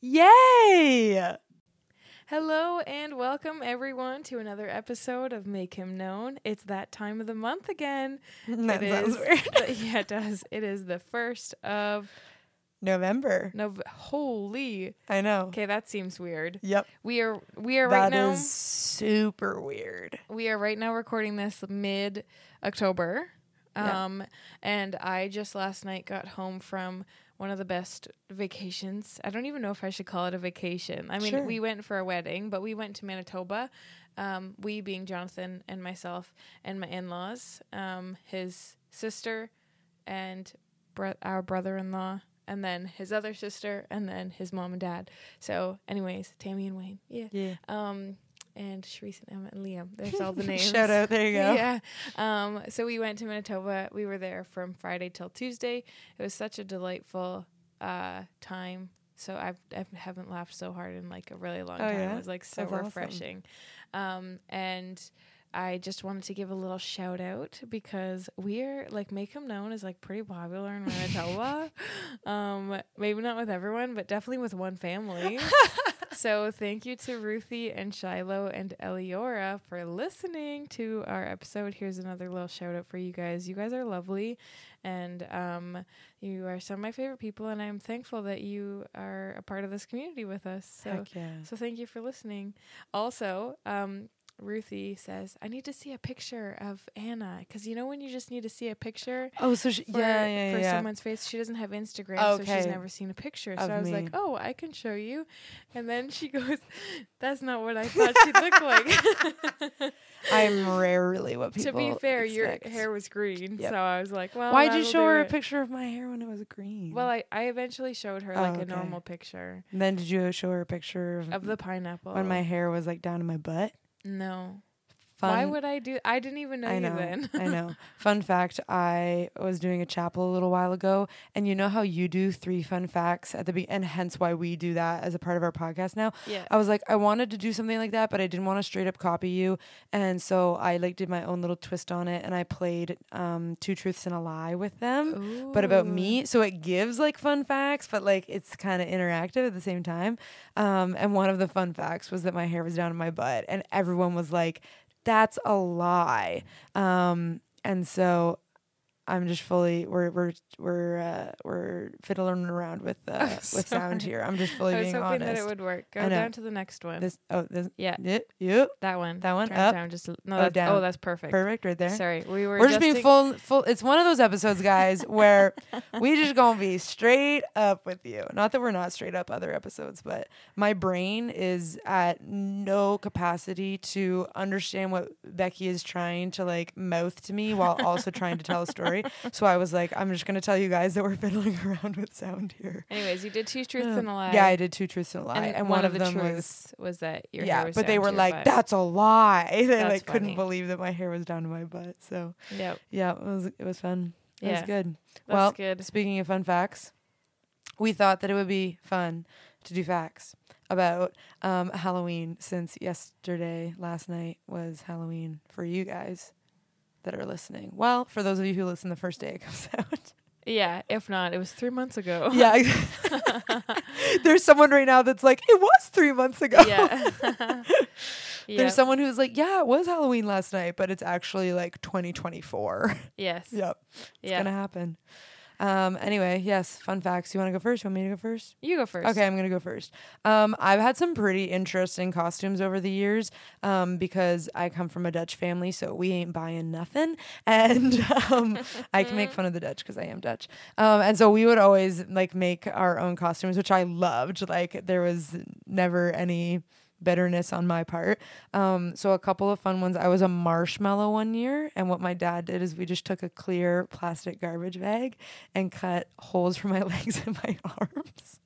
Yay! Hello and welcome everyone to another episode of Make Him Known. It's that time of the month again. That It sounds is weird. the- yeah, it does. It is the first of November. No, Holy. I know. Okay, that seems weird. Yep. We are we are right That is now. super weird. We are right now recording this mid October. Yeah. Um and I just last night got home from one of the best vacations. I don't even know if I should call it a vacation. I mean, Sure. we went for a wedding, but we went to Manitoba. Um, we being Jonathan and myself and my in-laws, um, his sister and bro- our brother-in-law, and then his other sister, and then his mom and dad. So, anyways, Tammy and Wayne, yeah. Yeah. Um, and Sharice and Emma and Liam. There's all the names. Shout out. There you go. Yeah. Um, so we went to Manitoba. We were there from Friday till Tuesday. It was such a delightful uh, time. So I've I haven't laughed so hard in like a really long Oh, time. yeah? It was like so That's awesome. refreshing. Um, and I just wanted to give a little shout out because we're like make 'em known is like pretty popular in Manitoba. um, maybe not with everyone, but definitely with one family. so thank you to Ruthie and Shiloh and Eliora for listening to our episode. Here's another little shout out for you guys. You guys are lovely and um, you are some of my favorite people and I'm thankful that you are a part of this community with us. So yeah. so thank you for listening. Also, um, Ruthie says, I need to see a picture of Anna because you know when you just need to see a picture Oh, so she, for, yeah, yeah, for yeah. someone's face. She doesn't have Instagram, so she's never seen a picture. Of so I was me. like, oh, I can show you. And then she goes, that's not what I thought she looked like. I'm rarely what people. to be fair, expect. your hair was green. Yep. So I was like, well, Why'd you show her a picture of my hair when it was green? Well, I, I eventually showed her Oh, like a normal picture And then did you show her a picture of, of the pineapple. when my hair was like down to my butt? No. Fun. Why would I do I didn't even know, I you know. then. I know. Fun fact: I was doing a chapel a little while ago, and you know how you do three fun facts at the be, and hence why we do that as a part of our podcast now. yeah. I was like, I wanted to do something like that, but I didn't want to straight up copy you, and so I like did my own little twist on it, and I played um, two truths and a lie with them, but about me. So it gives like fun facts, but like it's kind of interactive at the same time. Um, and one of the fun facts was that my hair was down to my butt, and everyone was like, "That's a lie." Um, and so I'm just fully we're we're we're uh, we're fiddling around with uh, I'm with sound here. I'm just fully I was being hoping honest. that it would work. Go down to the next one. This oh this yeah, yep, yep that one. that one Turn up down just no. Oh, that's, down. Oh, that's perfect. perfect right there. Sorry, we were. We're just being full full. It's one of those episodes, guys, where we just gonna be straight up with you. Not that we're not straight up other episodes, but my brain is at no capacity to understand what Becky is trying to like mouth to me while also trying to tell a story. So I was like, I'm just gonna tell you guys that we're fiddling around with sound here. Anyways, you did two truths and a lie. Yeah, I did two truths and a lie, and, and, one, of the them was truths was, that your yeah, hair was but they were like, butt. "That's a lie." They That's like couldn't believe that my hair was down to my butt. So Yep, yeah, it was it was fun. It was good. that's well, good. speaking of fun facts, we thought that it would be fun to do facts about um, Halloween since yesterday, last night was Halloween for you guys that are listening. Well, for those of you who listen the first day it comes out. Yeah, if not, it was three months ago. yeah. There's someone right now that's like, it was three months ago. yeah. There's someone who's like, yeah, it was Halloween last night, but it's actually like 2024. Yes. yep. It's Yeah. going to happen. Um, anyway, yes, fun facts. You want to go first? You want me to go first? You go first. Okay, I'm gonna go first. Um, I've had some pretty interesting costumes over the years um, because I come from a Dutch family, so we ain't buying nothing, and um, I can make fun of the Dutch because I am Dutch. Um, and so we would always like make our own costumes, which I loved. Like there was never any bitterness on my part. Um, so a couple of fun ones. I was a marshmallow one year, and what my dad did is we just took a clear plastic garbage bag and cut holes for my legs and my arms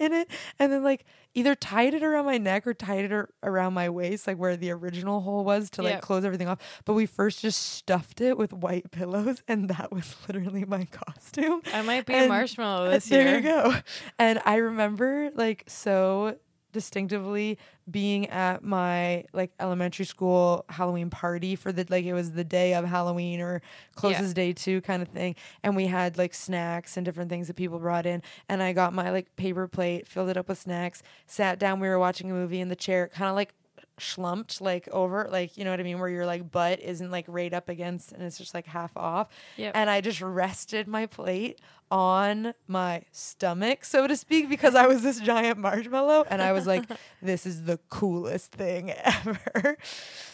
in it, and then like either tied it around my neck or tied it ar- around my waist, like where the original hole was to like Yep. close everything off. But we first just stuffed it with white pillows, and that was literally my costume. I might be a marshmallow this there year. There you go. And I remember like so distinctively being at my like elementary school Halloween party for the like it was the day of Halloween or closest day to kind of thing. And we had like snacks and different things that people brought in. And I got my like paper plate filled it up with snacks sat down we were watching a movie in the chair kind of like schlumped like over like you know what I mean? Where your like butt isn't like right up against and it's just like half off. Yep. and I just rested my plate on my stomach so to speak because I was this giant marshmallow and I was like this is the coolest thing ever.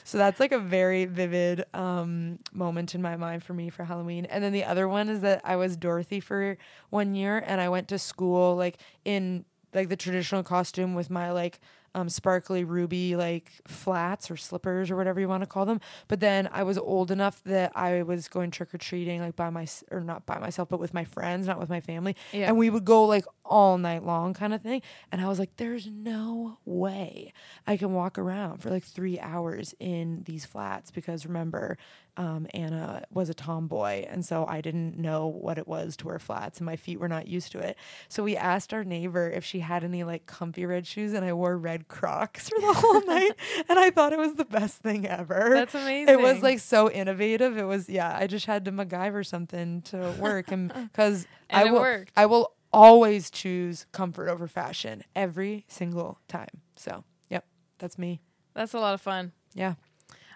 So that's like a very vivid um moment in my mind for me for Halloween. And then the other one is that I was Dorothy for one year and I went to school like in like the traditional costume with my like um, sparkly ruby like flats or slippers or whatever you want to call them. But then I was old enough that I was going trick or treating like by my or not by myself, but with my friends, not with my family. Yeah. And we would go like all night long kind of thing. And I was like, there's no way I can walk around for like three hours in these flats because remember, um, Anna was a tomboy, and so I didn't know what it was to wear flats, and my feet were not used to it. So we asked our neighbor if she had any like comfy red shoes, and I wore red Crocs for the whole night, and I thought it was the best thing ever. That's amazing. It was like so innovative. It was yeah. I just had to MacGyver something to work, and because I will. I will always choose comfort over fashion every single time. So yep, that's me. That's a lot of fun. Yeah.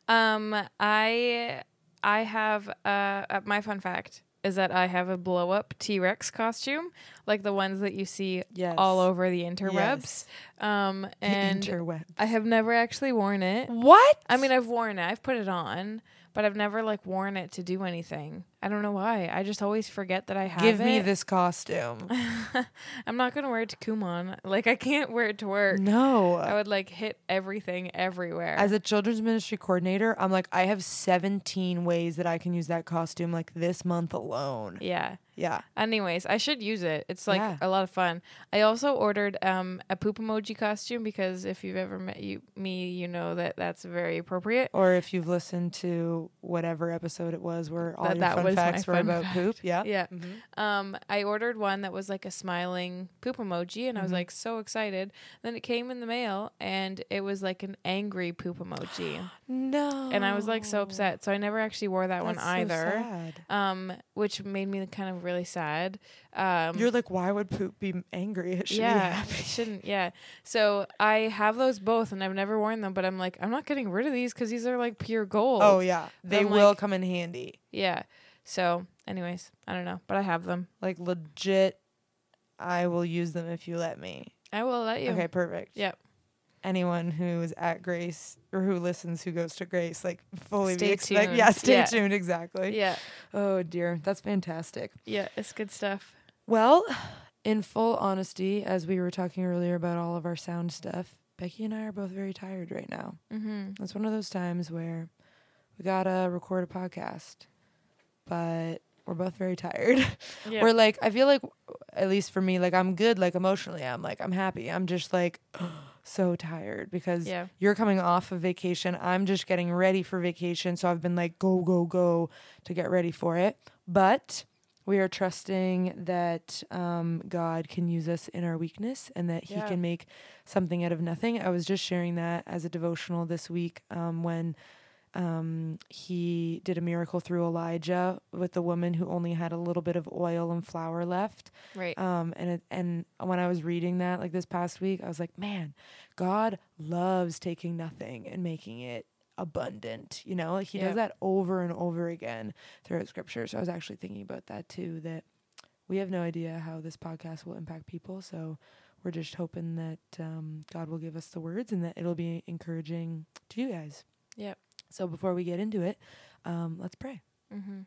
Um, I I have uh, uh my fun fact is that I have a blow up T Rex costume, like the ones that you see Yes. all over the interwebs. Yes. Um, and Interweb. I have never actually worn it. What? I mean, I've worn it. I've put it on, but I've never like worn it to do anything. I don't know why. I just always forget that I have it. give me this costume. I'm not gonna wear it to Kumon. Like I can't wear it to work. no. I would like hit everything everywhere. As a children's ministry coordinator, I'm like, I have 17 ways that I can use that costume like this month alone. yeah. Yeah. Anyways, I should use it. It's like Yeah. a lot of fun. I also ordered um, a poop emoji costume because if you've ever met you me, you know that that's very appropriate. Or if you've listened to whatever episode it was where all That- your that fun facts were fun about fact. poop. Yeah. Yeah. Mhm. Um, I ordered one that was like a smiling poop emoji, and I was Mhm. like so excited. Then it came in the mail, and it was like an angry poop emoji, No. and I was like so upset. So I never actually wore that one That's so either. sad. Um, which made me kind of really sad. Um, You're like, why would poop be angry? It should be yeah, happy. it shouldn't. Yeah. So I have those both, and I've never worn them. But I'm like, I'm not getting rid of these because these are like pure gold. Oh yeah, they I'm will like- come in handy. yeah. So, anyways, I don't know, but I have them. Like legit, I will use them if you let me. I will let you. Okay, perfect. Yep. Anyone who is at Grace or who listens who goes to Grace, like fully Stay be expect. tuned. Yeah, stay Yeah. tuned. Exactly. Yeah. Oh dear, that's fantastic. Yeah. It's good stuff. Well, in full honesty, as we were talking earlier about all of our sound stuff, Becky and I are both very tired right now. Mm-hmm. It's one of those times where we gotta record a podcast, but we're both very tired. Yeah. We're like, I feel like, at least for me, like I'm good, like emotionally, I'm like, I'm happy. I'm just like so tired because yeah. you're coming off of vacation. I'm just getting ready for vacation. So I've been like, go, go, go to get ready for it. But we are trusting that um, God can use us in our weakness and that He Yeah. can make something out of nothing. I was just sharing that as a devotional this week um, when um, he did a miracle through Elijah with the woman who only had a little bit of oil and flour left. Right. Um, and it, and when I was reading that like this past week, I was like, man, God loves taking nothing and making it abundant. You know, like He Yep. does that over and over again throughout Scripture. So I was actually thinking about that too. That we have no idea how this podcast will impact people. So we're just hoping that um, God will give us the words and that it'll be encouraging to you guys. Yep. So before we get into it, um, let's pray. Mm-hmm.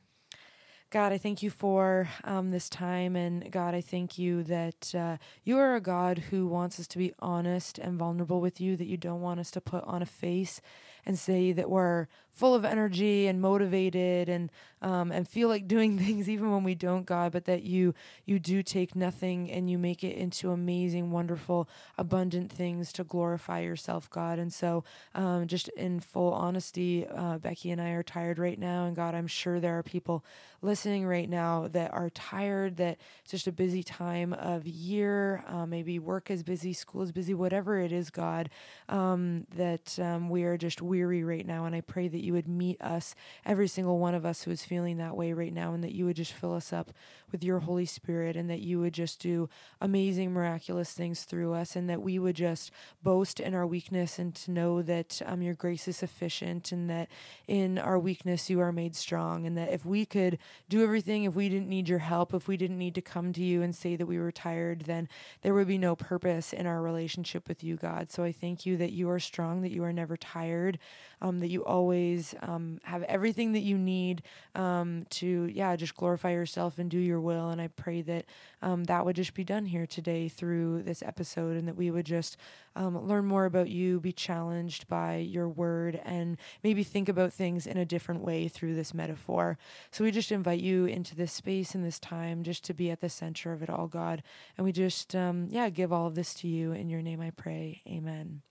God, I thank you for um, this time. And God, I thank you that uh, you are a God who wants us to be honest and vulnerable with you, that you don't want us to put on a face and say that we're full of energy and motivated and um, and feel like doing things even when we don't god but that you you do take nothing and you make it into amazing wonderful abundant things to glorify yourself god. And so um, just in full honesty uh, becky and i are tired right now. And god i'm sure there are people listening right now that are tired that it's just a busy time of year. Uh, maybe work is busy school is busy whatever it is god um, that um, we are just weary right now and i pray that you would meet us, every single one of us who is feeling that way right now, and that you would just fill us up with your Holy Spirit, and that you would just do amazing, miraculous things through us, and that we would just boast in our weakness and to know that um, your grace is sufficient, and that in our weakness you are made strong, and that if we could do everything, if we didn't need your help, if we didn't need to come to you and say that we were tired, then there would be no purpose in our relationship with you, God. So I thank you that you are strong, that you are never tired, um, that you always um, have everything that you need um, to, yeah, just glorify yourself and do your will. And I pray that um, that would just be done here today through this episode and that we would just um, learn more about you, be challenged by your word, and maybe think about things in a different way through this metaphor. So we just invite you into this space and this time just to be at the center of it all, God. And we just, um, yeah, give all of this to you. In your name I pray. Amen.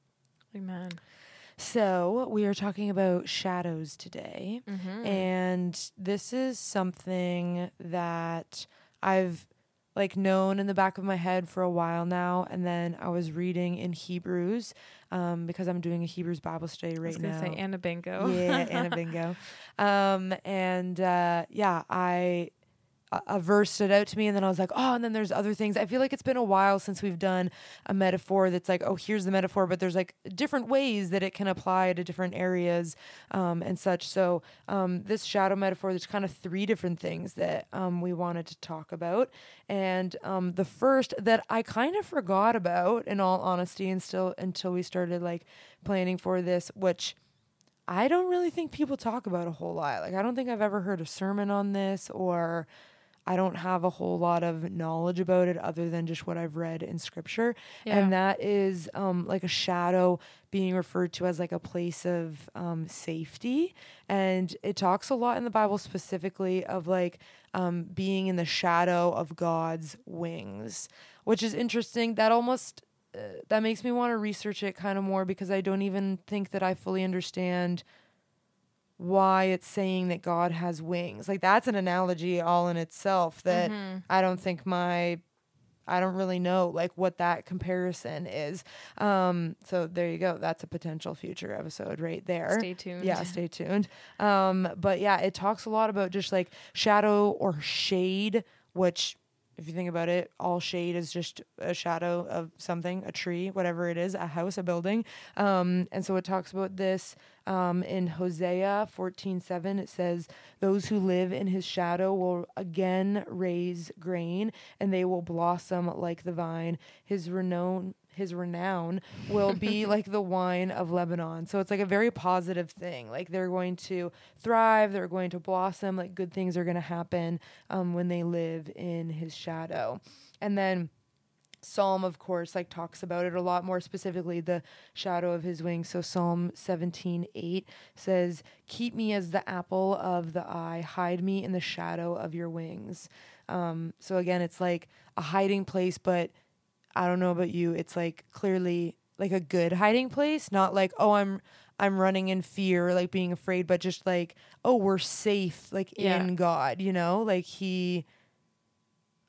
Amen. So, we are talking about shadows today. Mm-hmm. And this is something that I've like known in the back of my head for a while now. And then I was reading in Hebrews um, because I'm doing a Hebrews Bible study right I was now. say Anna Bingo. Yeah, Anna Bingo. Um, and uh, yeah, I a, verse stood out to me, and then I was like, oh, and then there's other things. I feel like it's been a while since we've done a metaphor that's like, oh, here's the metaphor, but there's like different ways that it can apply to different areas um, and such. So um, this shadow metaphor, there's kind of three different things that um, we wanted to talk about, and um, the first that I kind of forgot about, in all honesty, and still until we started like planning for this, which. I don't really think people talk about a whole lot. Like, I don't think I've ever heard a sermon on this, or I don't have a whole lot of knowledge about it other than just what I've read in scripture. Yeah. And that is um, like a shadow being referred to as like a place of um, safety. And it talks a lot in the Bible specifically of like um, being in the shadow of God's wings, which is interesting. That almost uh, that makes me want to research it kind of more because I don't even think that I fully understand why it's saying that God has wings. Like that's an analogy all in itself that Mm-hmm. I don't think my I don't really know like what that comparison is. Um so there you go. That's a potential future episode right there. Stay tuned. Yeah, stay tuned. Um, but yeah, it talks a lot about just like shadow or shade, which if you think about it, all shade is just a shadow of something, a tree, whatever it is, a house, a building. Um, and so it talks about this um, in Hosea 14 7. It says, Those who live in his shadow will again raise grain, and they will blossom like the vine. His renown his renown will be like the wine of Lebanon. So it's like a very positive thing. Like they're going to thrive, they're going to blossom, like good things are going to happen um, when they live in his shadow. And then Psalm, of course, like talks about it a lot more specifically, the shadow of his wings. So Psalm 17, 8 says, Keep me as the apple of the eye, hide me in the shadow of your wings. Um, so again, it's like a hiding place, but I don't know about you, it's like clearly like a good hiding place, not like, oh, I'm I'm running in fear, like being afraid, but just like, oh, we're safe, like Yeah. in God, you know? Like he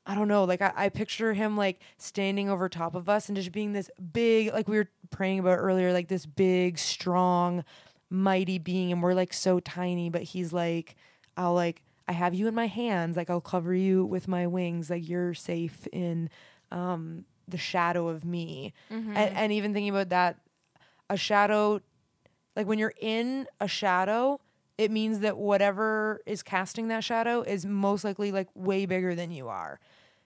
I don't know, like I, I picture him like standing over top of us and just being this big, like we were praying about earlier, like this big, strong, mighty being, and we're like so tiny, but he's like, I'll like I have you in my hands, like I'll cover you with my wings, like you're safe in um the shadow of me. Mm-hmm. And, and even thinking about that, a shadow, like when you're in a shadow, it means that whatever is casting that shadow is most likely like way bigger than you are.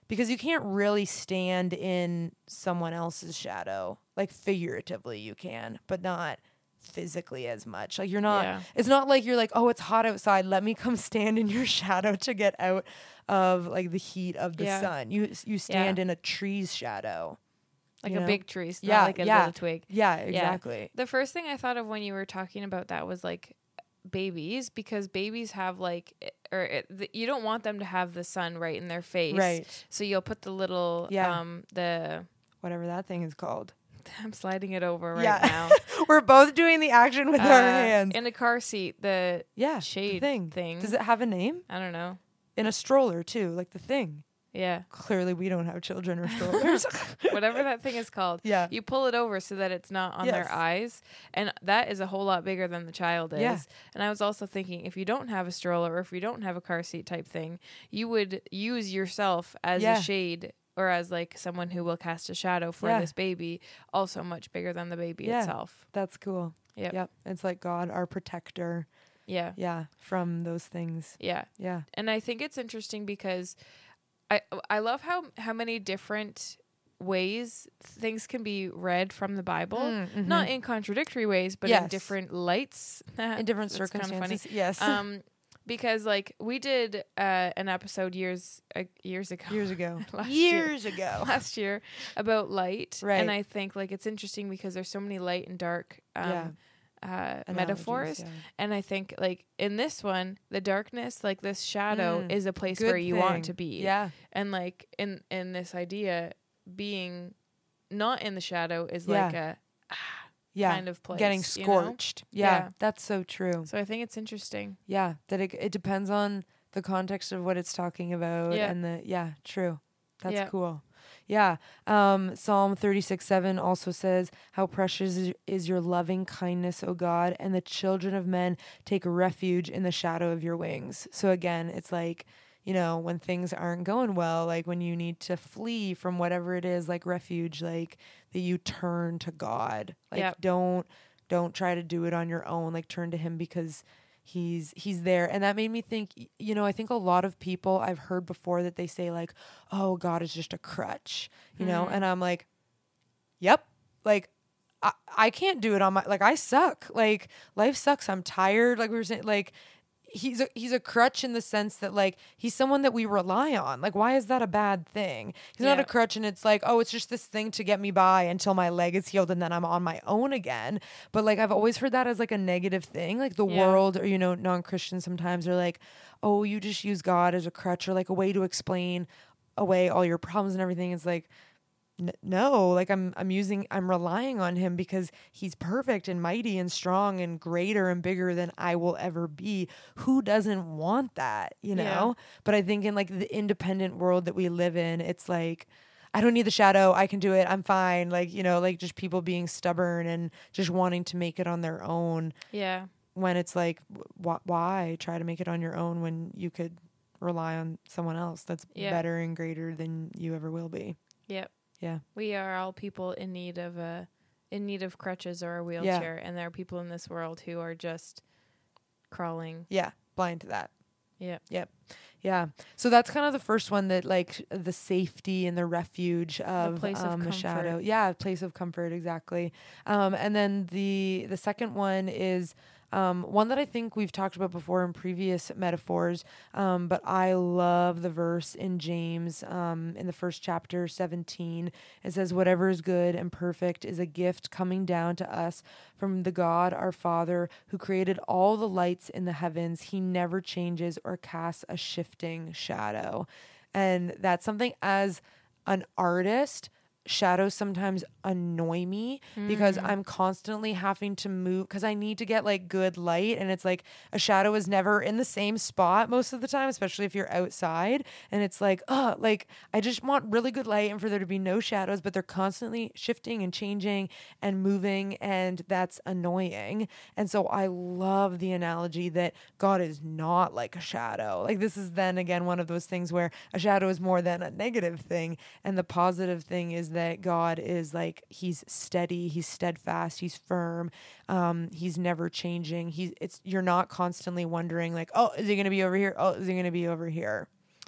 Because you can't really stand in someone else's shadow. Like figuratively, you can, but not physically as much. Like you're not, Yeah. it's not like you're like, oh, it's hot outside. Let me come stand in your shadow to get out of like the heat of the Yeah. sun. You you stand in a tree's shadow. like you a know? big tree, Yeah, like a yeah. little twig. Yeah, exactly. The first thing I thought of when you were talking about that was like babies because babies have like or it, the, you don't want them to have the sun right in their face. Right. So you'll put the little Yeah. um the Whatever that thing is called. I'm sliding it over right Yeah. now. We're both doing the action with our Uh, hands. in a car seat, the yeah. the shade thing. thing. Does it have a name? I don't know. In a stroller too, like the thing. Yeah. Clearly we don't have children or strollers. Whatever that thing is called. yeah. You pull it over so that it's not on Yes. their eyes. And that is a whole lot bigger than the child is. Yeah. And I was also thinking if you don't have a stroller or if you don't have a car seat type thing, you would use yourself as Yeah. a shade or as like someone who will cast a shadow for Yeah. this baby, also much bigger than the baby Yeah. itself. That's cool. Yep. Yep. It's like God, our protector. Yeah. Yeah. From those things. Yeah. Yeah. and I think it's interesting because I I love how how many different ways things can be read from the Bible. Not in contradictory ways, but in Mm, different lights. in different That's kinda funny. circumstances. Yes. um, because like we did uh, an episode years uh, years ago, years ago. last year. years ago. last year about light, Right. and I think like it's interesting because there's so many light and dark um, uh, Analogies, metaphors, yeah. and I think like in this one, the darkness, like this shadow, Mm. is a place where you want to be, Yeah. and like in in this idea, being not in the shadow is Yeah. like a Yeah. kind of place, Getting you know? scorched. Yeah, Yeah. That's so true. So I think it's interesting. Yeah. That it, it depends on the context of what it's talking about Yeah. and the yeah, true. That's cool. Yeah. Um, Psalm 36 7 also says, How precious is- your loving kindness, O God, and the children of men take refuge in the shadow of your wings. So again, it's like, you know, when things aren't going well, like when you need to flee from whatever it is, like refuge, like that you turn to God. Like Yep. don't don't try to do it on your own. Like turn to him because he's he's there. And that made me think you know i think a lot of people i've heard before that they say like oh god is just a crutch you know? Mhm. and i'm like yep. Like I, I can't do it on my like i suck. Like life sucks. I'm tired. Like we were saying like he's a he's a crutch in the sense that like he's someone that we rely on. Like why is that a bad thing? He's not a crutch and it's like oh it's just this thing to get me by until my leg is healed and then i'm on my own again. But like i've always heard that as like a negative thing. Like the Yeah. world or you know non-christians sometimes are like oh you just use god as a crutch or like a way to explain away all your problems and everything. It's like no like i'm i'm using i'm relying on him because he's perfect and mighty and strong and greater and bigger than i will ever be who doesn't want that you Yeah. know but i think in like the independent world that we live in it's like I don't need the shadow. I can do it. I'm fine. Like, you know, like just people being stubborn and just wanting to make it on their own Yeah. when it's like, wh- why try to make it on your own when you could rely on someone else that's Yeah. better and greater than you ever will be? Yep. Yeah. We are all people in need of a in need of crutches or a wheelchair and there are people in this world who are just crawling. Yeah, blind to that. Yeah. Yep. Yeah. So that's kind of the first one that like the safety and the refuge of place of um, the comfort. shadow. Yeah, place of comfort exactly. Um, and then the the second one is um, one that I think we've talked about before in previous metaphors, um, but I love the verse in James um, in the first chapter, 17. It says, Whatever is good and perfect is a gift coming down to us from the God our Father who created all the lights in the heavens. He never changes or casts a shifting shadow. And that's something as an artist, shadows sometimes annoy me because Mm. I'm constantly having to move because I need to get like good light and it's like a shadow is never in the same spot most of the time especially if you're outside and it's like oh like I just want really good light and for there to be no shadows but they're constantly shifting and changing and moving and that's annoying and so I love the analogy that God is not like a shadow like this is then again one of those things where a shadow is more than a negative thing and the positive thing is that God is like he's steady, he's steadfast, he's firm, um, he's never changing. He's it's you're not constantly wondering like, oh, is he gonna be over here? Oh, is he gonna be over here?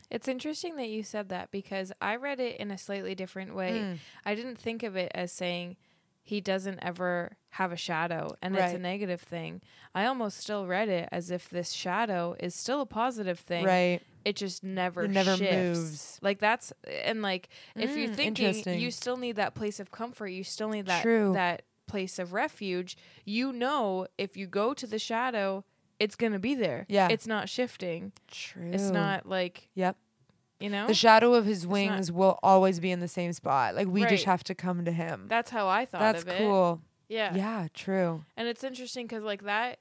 It's interesting that you said that because I read it in a slightly different way. Mm. I didn't think of it as saying he doesn't ever have a shadow and it's a negative thing. I almost still read it as if this shadow is still a positive thing. Right. It just never It never shifts. moves. Like that's and like if you're Mm, thinking you still need that place of comfort, you still need that True. that place of refuge. You know if you go to the shadow, it's gonna be there. Yeah. It's not shifting. True. It's not like Yep. You know? The shadow of his wings will always be in the same spot. Like we just have to come to him. that's how I thought That's of it. cool. Yeah. Yeah, true. And it's interesting because like that,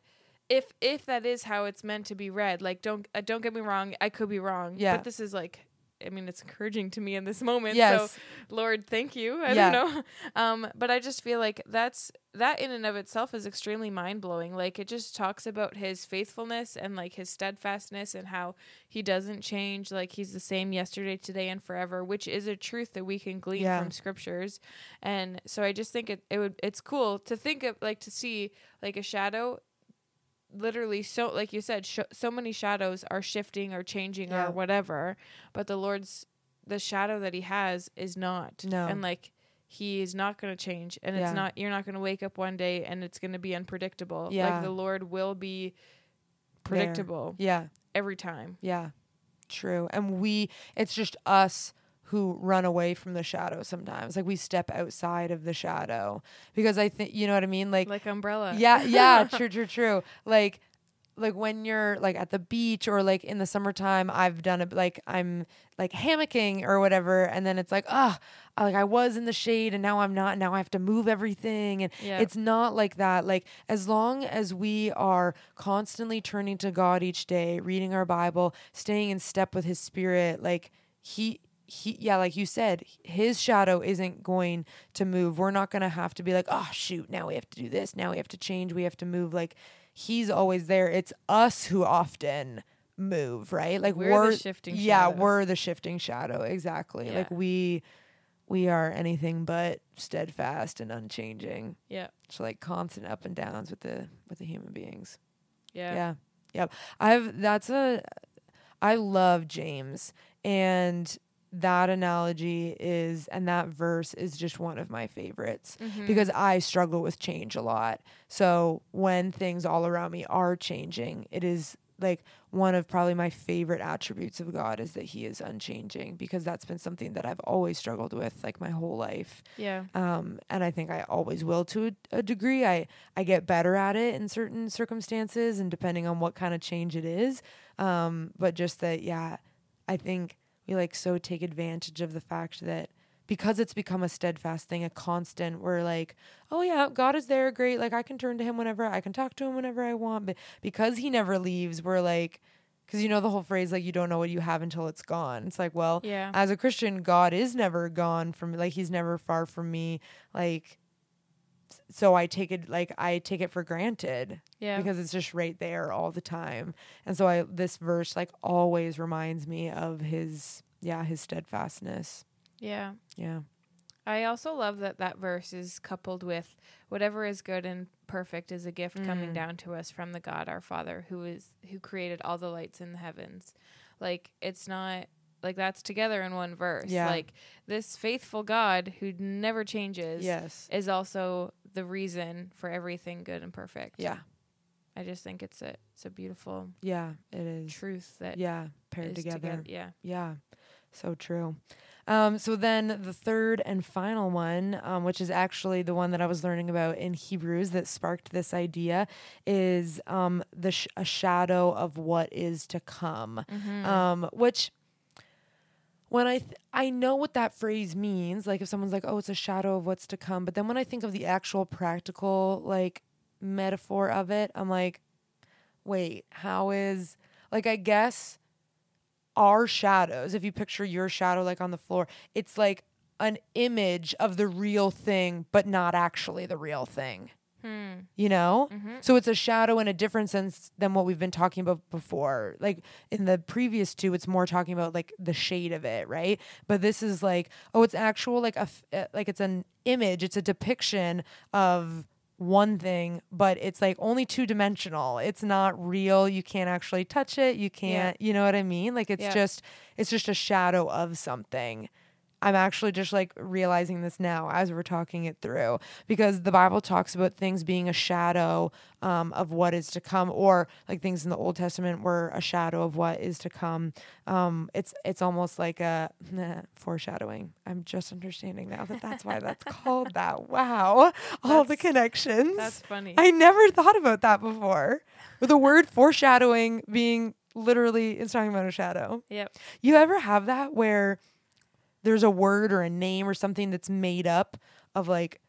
if if that is how it's meant to be read, like don't uh, don't get me wrong, I could be wrong. Yeah. But this is like, I mean, it's encouraging to me in this moment. Yes. So Lord, thank you. I Yeah. don't know. Um, but I just feel like that's that in and of itself is extremely mind blowing. Like it just talks about his faithfulness and like his steadfastness and how he doesn't change. Like he's the same yesterday, today, and forever, which is a truth that we can glean Yeah. from scriptures. And so I just think it, it would it's cool to think of like to see like a shadow literally so like you said sh- so many shadows are shifting or changing Yeah. or whatever but the lord's the shadow that he has is not No. and like he is not going to change and Yeah. it's not you're not going to wake up one day and it's going to be unpredictable Yeah. like the lord will be predictable Yeah. every time Yeah. True. And we it's just us who run away from the shadow sometimes. Like we step outside of the shadow because I think you know what I mean? Like, like umbrella yeah, yeah, true, true, true. Like like when you're like at the beach or like in the summertime, I've done it like I'm like hammocking or whatever, and then it's like, ah, like I was in the shade and now I'm not. Now I have to move everything, and Yeah. it's not like that. Like as long as we are constantly turning to God each day, reading our Bible, staying in step with His Spirit, like He. He, yeah, like you said, his shadow isn't going to move. We're not going to have to be like, oh, shoot, now we have to do this. Now we have to change. We have to move. Like, he's always there. It's us who often move, right? Like, We're we're, the shifting yeah, we're the shifting shadow. Exactly. Like, we, we are anything but steadfast and unchanging. yeah It's like constant up and downs with the, with the human beings. yeah Yeah. Yep. I've that's a I love James and that analogy is and that verse is just one of my favorites Mhm. because I struggle with change a lot. So when things all around me are changing, it is like one of probably my favorite attributes of God is that he is unchanging because that's been something that I've always struggled with like my whole life yeah um, and I think I always will to a, a degree. I I get better at it in certain circumstances, and depending on what kind of change it is. Um, but just that, yeah, I think we like so take advantage of the fact that because it's become a steadfast thing, a constant. We're like, oh yeah, God is there, great. Like I can turn to Him whenever I can talk to Him whenever I want. But because He never leaves, we're like. Because you know the whole phrase, like, you don't know what you have until it's gone. It's like, well, yeah as a Christian, God is never gone from like he's never far from me. Like so I take it like I take it for granted yeah because it's just right there all the time. And so I this verse like always reminds me of his yeah, his steadfastness. yeah Yeah. I also love that that verse is coupled with whatever is good and perfect is a gift coming Mm. down to us from the God our Father who is who created all the lights in the heavens. Like it's not like that's together in one verse. Yeah. Like this faithful God who never changes Yes. is also the reason for everything good and perfect. Yeah. I just think it's a it's a beautiful Yeah, it is. truth that Yeah, paired together. together. Yeah. Yeah, so true. Um, so then the third and final one, um, which is actually the one that I was learning about in Hebrews that sparked this idea, is um, the sh- a shadow of what is to come. Mm-hmm. Um, which when I th- I know what that phrase means, like if someone's like, "Oh, it's a shadow of what's to come," but then when I think of the actual practical like metaphor of it, I'm like, wait, how is like I guess our shadows, if you picture your shadow like on the floor, it's like an image of the real thing, but not actually the real thing. Hmm. You know? Mm-hmm. So it's a shadow in a different sense than what we've been talking about before. Like in the previous two, it's more talking about like the shade of it, right? But this is like, oh, it's actual like a f- uh, like it's an image, it's a depiction of one thing, but it's like only two dimensional. It's not real. You can't actually touch it. You can't, you know what I mean? Like it's Yeah. just it's just a shadow of something. I'm actually just like realizing this now as we're talking it through because the Bible talks about things being a shadow um, of what is to come, or like things in the Old Testament were a shadow of what is to come. Um, it's it's almost like a nah, foreshadowing. I'm just understanding now that that's why that's called that. Wow, all the connections. That's funny. I never thought about that before. With the word foreshadowing being literally it's talking about a shadow. yep. You ever have that where there's a word or a name or something that's made up of like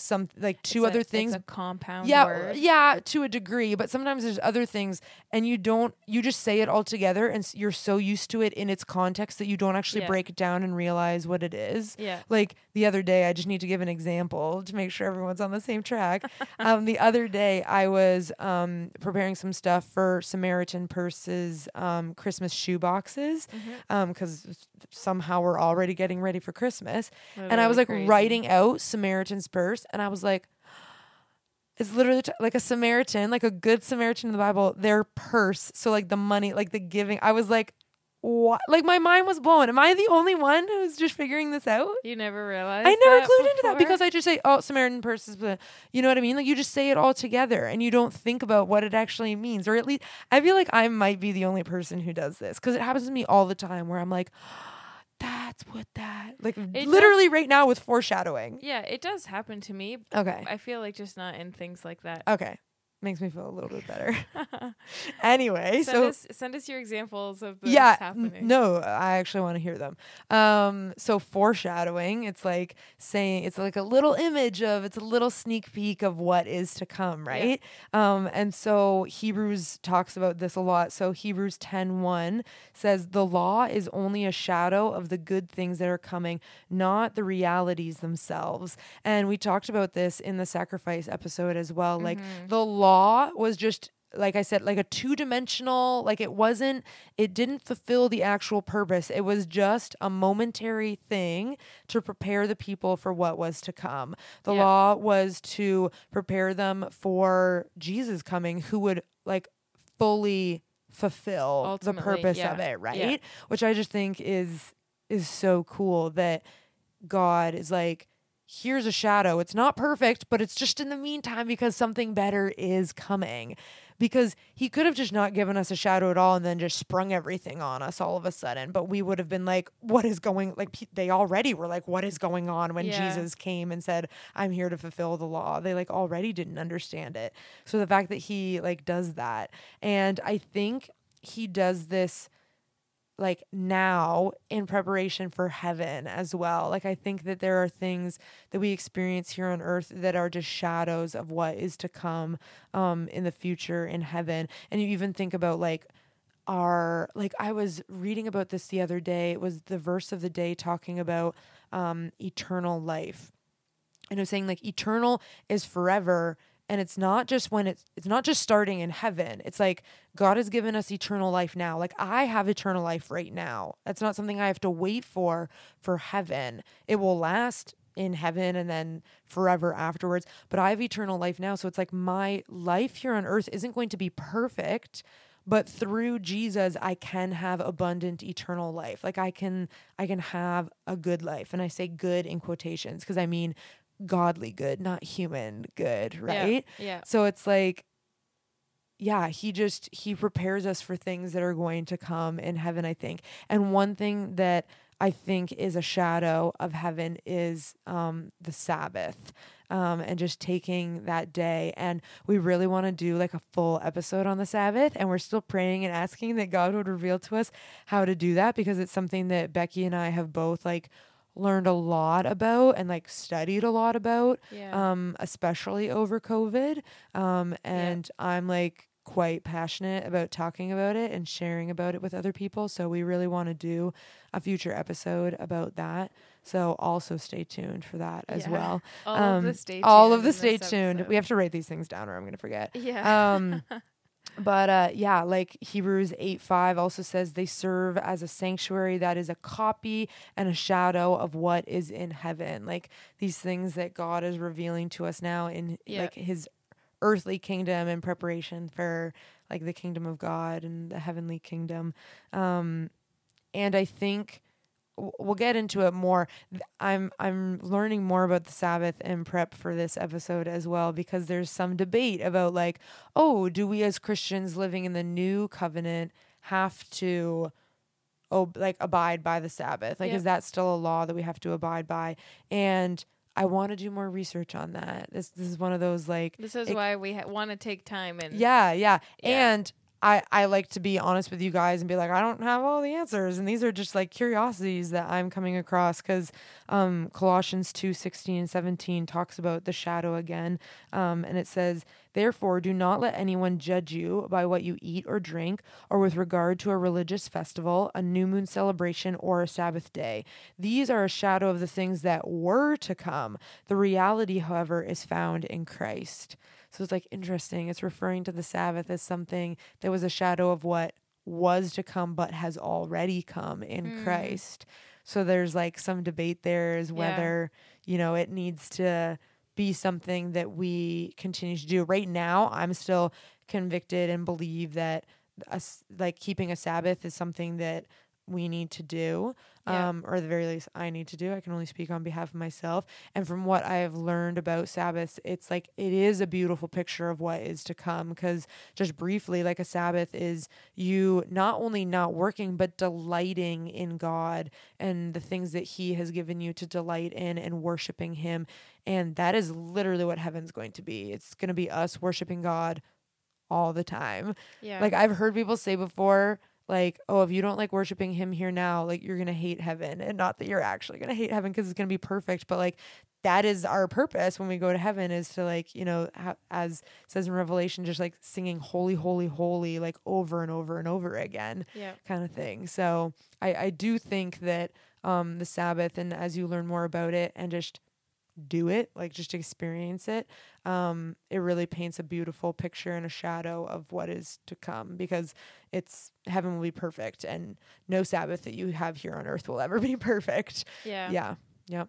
some like two It's a- other it's things? a compound yeah, word. yeah, to a degree, but sometimes there's other things and you don't you just say it all together and you're so used to it in its context that you don't actually Yeah. break it down and realize what it is. Yeah. Like the other day, I just need to give an example to make sure everyone's on the same track. um, the other day, I was um, preparing some stuff for Samaritan Purse's um, Christmas shoe boxes Mm-hmm. because somehow we're already getting ready for Christmas. and I was like crazy. writing out Samaritan's Purse, and I was like, it's literally t- like a Samaritan, like a good Samaritan in the Bible, their purse. So, like the money, like the giving. I was like, what? Like, my mind was blown. Am I the only one who's just figuring this out? You never realized. I never clued into that because I just say, oh, Samaritan purse is, the-" you know what I mean? Like, you just say it all together and you don't think about what it actually means. Or at least, I feel like I might be the only person who does this because it happens to me all the time where I'm like, that's what that, like, does- literally right now with foreshadowing. Yeah, it does happen to me. Okay. I feel like just not in things like that. Okay. Makes me feel a little bit better. anyway, send so us send us your examples of this yeah happening. no i actually want to hear them. Um so foreshadowing it's like saying it's like a little image of it's a little sneak peek of what is to come right? Um and so hebrews talks about this a lot. So hebrews 10 1 says the law is only a shadow of the good things that are coming not the realities themselves. And we talked about this in the sacrifice episode as well. Like the law was just like I said, like a two dimensional, like it wasn't, it didn't fulfill the actual purpose. It was just a momentary thing to prepare the people for what was to come. The Yeah. law was to prepare them for Jesus coming, who would like fully fulfill Ultimately, the purpose yeah, of it, yeah. right? Which I just think is is so cool that God is like, here's a shadow. It's not perfect, but it's just in the meantime because something better is coming. Because he could have just not given us a shadow at all and then just sprung everything on us all of a sudden. But we would have been like, what is going like they already were like, what is going on when Yeah. Jesus came and said, I'm here to fulfill the law. They like already didn't understand it. So the fact that he like does that. And I think he does this like now in preparation for heaven as well. Like I think that there are things that we experience here on earth that are just shadows of what is to come um in the future in heaven. And you even think about like our like I was reading about this the other day. It was the verse of the day talking about um eternal life. And it was saying like eternal is forever and it's not just when it's it's not just starting in heaven. It's like god has given us eternal life now. Like i have eternal life right now. That's not something i have to wait for for heaven. It will last in heaven and then forever afterwards. But i have eternal life now. So it's like my life here on earth isn't going to be perfect but through jesus i can have abundant eternal life. Like i can i can have a good life. And i say good in quotations because i mean godly good not human good Yeah, right Yeah. so it's like yeah, he just he prepares us for things that are going to come in heaven, I think. And one thing that I think is a shadow of heaven is um the Sabbath. Um, and just taking that day. And we really want to do like a full episode on the Sabbath. And we're still praying and asking that God would reveal to us how to do that because it's something that Becky and I have both like learned a lot about and like studied a lot about Yeah. um, especially over COVID. Um, and I'm like quite passionate about talking about it and sharing about it with other people. So we really want to do a future episode about that. So also stay tuned for that as Yeah. well. all of Um, the stay all of tuned the stay tuned. episode. We have to write these things down or I'm going to forget. Yeah. But uh, yeah, like Hebrews 8 5 also says they serve as a sanctuary that is a copy and a shadow of what is in heaven. Like these things that God is revealing to us now in Yeah. like his earthly kingdom in preparation for like the kingdom of God and the heavenly kingdom. Um, and I think we'll get into it more. I'm I'm learning more about the Sabbath and prep for this episode as well because there's some debate about like, oh, do we as Christians living in the new covenant have to oh like abide by the Sabbath? Like is that still a law that we have to abide by? And I want to do more research on that. This this is one of those like This is it- why we ha- want to take time and yeah, yeah. Yeah. And I, I like to be honest with you guys and be like, I don't have all the answers. And these are just like curiosities that I'm coming across because um, Colossians 2 16 and 17 talks about the shadow again. Um, and it says, Therefore, do not let anyone judge you by what you eat or drink, or with regard to a religious festival, a new moon celebration, or a Sabbath day. These are a shadow of the things that were to come. The reality, however, is found in Christ. So it's like interesting. It's referring to the Sabbath as something that was a shadow of what was to come, but has already come in Mm. Christ. So there's like some debate there as Yeah. whether, you know, it needs to be something that we continue to do. Right now, I'm still convicted and believe that us like keeping a Sabbath is something that we need to do, Yeah. um, or at the very least, I need to do. I can only speak on behalf of myself. And from what I have learned about Sabbaths, it's like it is a beautiful picture of what is to come. Because just briefly, like a Sabbath is you not only not working, but delighting in God and the things that He has given you to delight in and worshiping Him. And that is literally what heaven's going to be. It's going to be us worshiping God all the time. yeah. Like I've heard people say before, like, oh, if you don't like worshiping him here now, like you're gonna hate heaven, and not that you're actually gonna hate heaven because it's gonna be perfect, but like that is our purpose when we go to heaven is to like you know ha- as says in Revelation, just like singing holy, holy, holy, like over and over and over again, yeah. kind of thing. So I I do think that um the Sabbath and as you learn more about it and just do it like just experience it um it really paints a beautiful picture and a shadow of what is to come because it's heaven will be perfect and no sabbath that you have here on earth will ever be perfect Yeah. yeah yep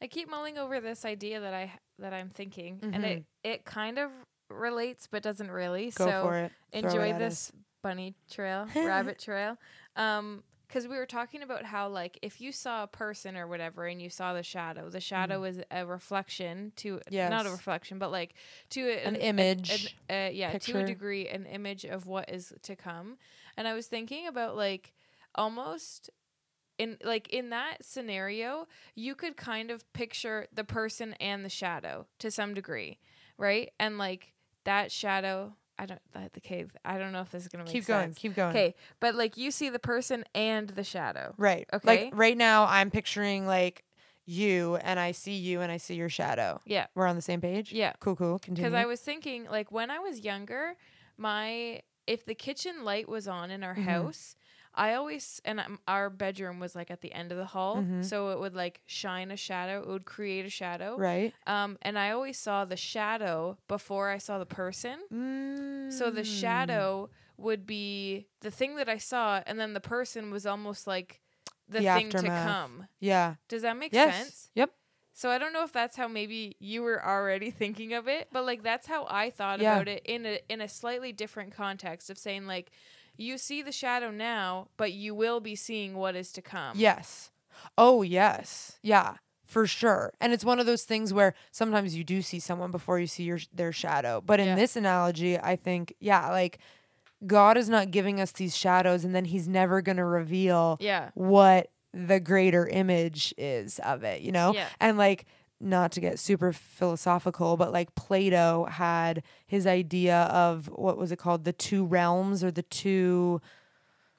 I keep mulling over this idea that I that I'm thinking, and it it kind of relates but doesn't really. go so for it Throw it enjoy this bunny trail, rabbit trail. Um, because we were talking about how like if you saw a person or whatever and you saw the shadow, the shadow is a reflection to not a Mm. Reflection, but like to a, An a- image, an- uh, yeah, to a degree, an image of what is to come. And I was thinking about like almost in like in that scenario, you could kind of picture the person and the shadow to some degree, right? And like that shadow, I don't the cave. I don't know if this is gonna make sense. keep going keep going Okay, but like you see the person and the shadow. right Okay. like right now i'm picturing like you and i see you and i see your shadow Yeah. we're on the same page Yeah. cool cool continue Because I was thinking, like when I was younger, my if the kitchen light was on in our Mhm. house, I always and um, our bedroom was like at the end of the hall, Mhm. so it would like shine a shadow. It would create a shadow. right Um, and I always saw the shadow before I saw the person. So the Mm. shadow would be the thing that I saw, and then the person was almost like the, The thing to come. yeah Does that make yes sense? yep So I don't know if that's how maybe you were already thinking of it, but like that's how I thought Yeah. about it in a in a slightly different context of saying like you see the shadow now, but you will be seeing what is to come. Yes. Oh, yes. Yeah, for sure. And it's one of those things where sometimes you do see someone before you see your their shadow. But in Yeah. this analogy, I think, yeah, like God is not giving us these shadows and then he's never going to reveal Yeah. what the greater image is of it, you know? Yeah. And like not to get super philosophical, but like Plato had his idea of what was it called? The two realms or the two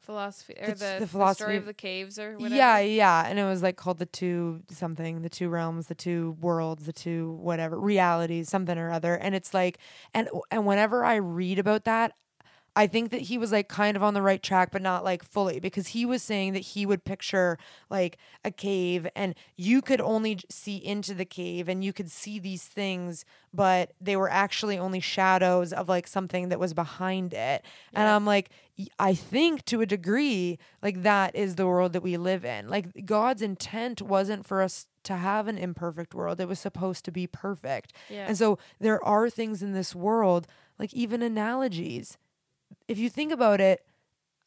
Philosophy or The- the, the philosophy story of- of the caves or whatever. Yeah, yeah. And it was like called the two something, the two realms, the two worlds, the two whatever, realities, something or other. And it's like and and whenever I read about that, I think that he was like kind of on the right track, but not like fully because he was saying that he would picture like a cave and you could only see into the cave and you could see these things, but they were actually only shadows of like something that was behind it. And I'm like, I think to a degree, like that is the world that we live in. Like God's intent wasn't for us to have an imperfect world, it was supposed to be perfect. Yeah. And so there are things in this world, like even analogies. If you think about it,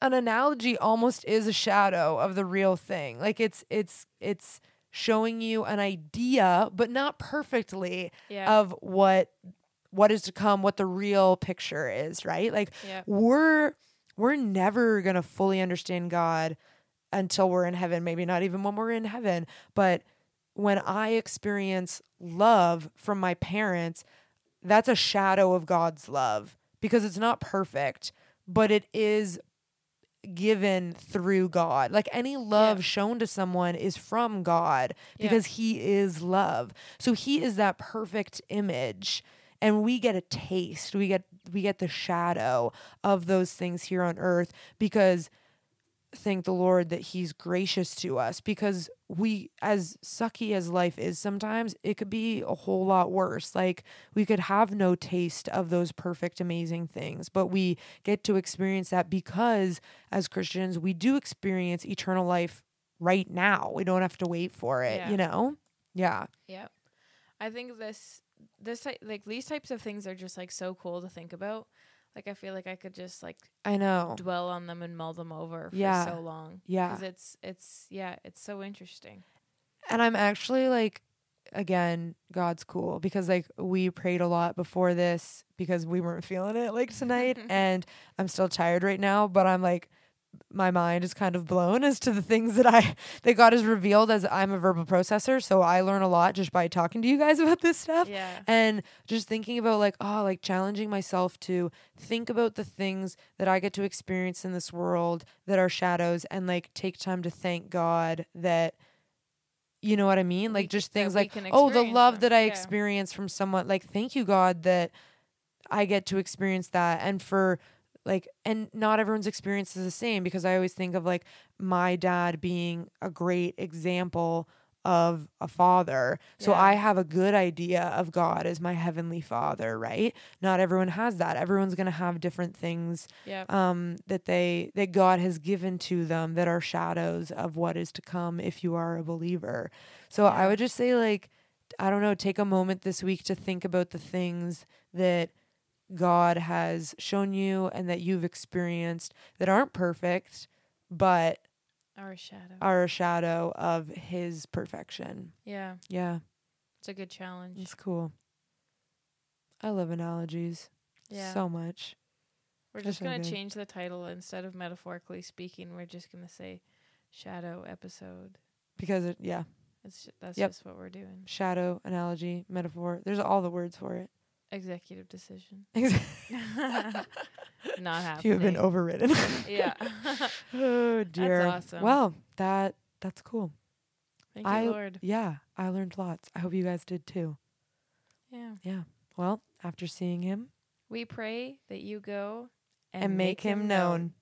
an analogy almost is a shadow of the real thing. Like it's it's it's showing you an idea, but not perfectly Yeah. of what what is to come, what the real picture is, right? Like yeah. we're we're never going to fully understand God until we're in heaven, maybe not even when we're in heaven, but when I experience love from my parents, that's a shadow of God's love because it's not perfect, but it is given through God. Like any love Yeah. shown to someone is from God Yeah. because he is love. So he is that perfect image and we get a taste. We get we get the shadow of those things here on earth because thank the Lord that he's gracious to us because we as sucky as life is sometimes it could be a whole lot worse like we could have no taste of those perfect amazing things but we get to experience that because as Christians we do experience eternal life right now we don't have to wait for it Yeah. you know yeah Yeah. I think this this like these types of things are just like so cool to think about. Like I feel like I could just like I know dwell on them and mull them over for Yeah. so long. yeah Cuz it's it's yeah, it's so interesting. And I'm actually like, again, God's cool because like we prayed a lot before this because we weren't feeling it like tonight. and I'm still tired right now, but I'm like, my mind is kind of blown as to the things that I that God has revealed as I'm a verbal processor. So I learn a lot just by talking to you guys about this stuff Yeah. and just thinking about like oh like challenging myself to think about the things that i get to experience in this world that are shadows and like take time to thank god that you know what i mean like just things like oh the love them. that i Yeah. experience from someone like thank you god that i get to experience that and for like and not everyone's experience is the same because i always think of like my dad being a great example of a father so I have a good idea of God as my heavenly father, right? Not everyone has that. Everyone's going to have different things Yeah. um that they that God has given to them that are shadows of what is to come if you are a believer. So I would just say like I don't know, take a moment this week to think about the things that God has shown you and that you've experienced that aren't perfect but Our shadow. are a shadow of his perfection. yeah. Yeah. It's a good challenge. It's cool. I love analogies Yeah. so much. we're just so going good. to change the title instead of metaphorically speaking, we're just going to say shadow episode. Because it, yeah, It's that's Yep. just what we're doing. shadow, analogy, metaphor. There's all the words for it. Executive decision. Exactly. Not happening. you have been overridden. Yeah. oh dear. That's awesome. Well, that that's cool. Thank I- you, Lord. Yeah, I learned lots. I hope you guys did too. Yeah. Yeah. Well, after seeing him We pray that you go and, make him known.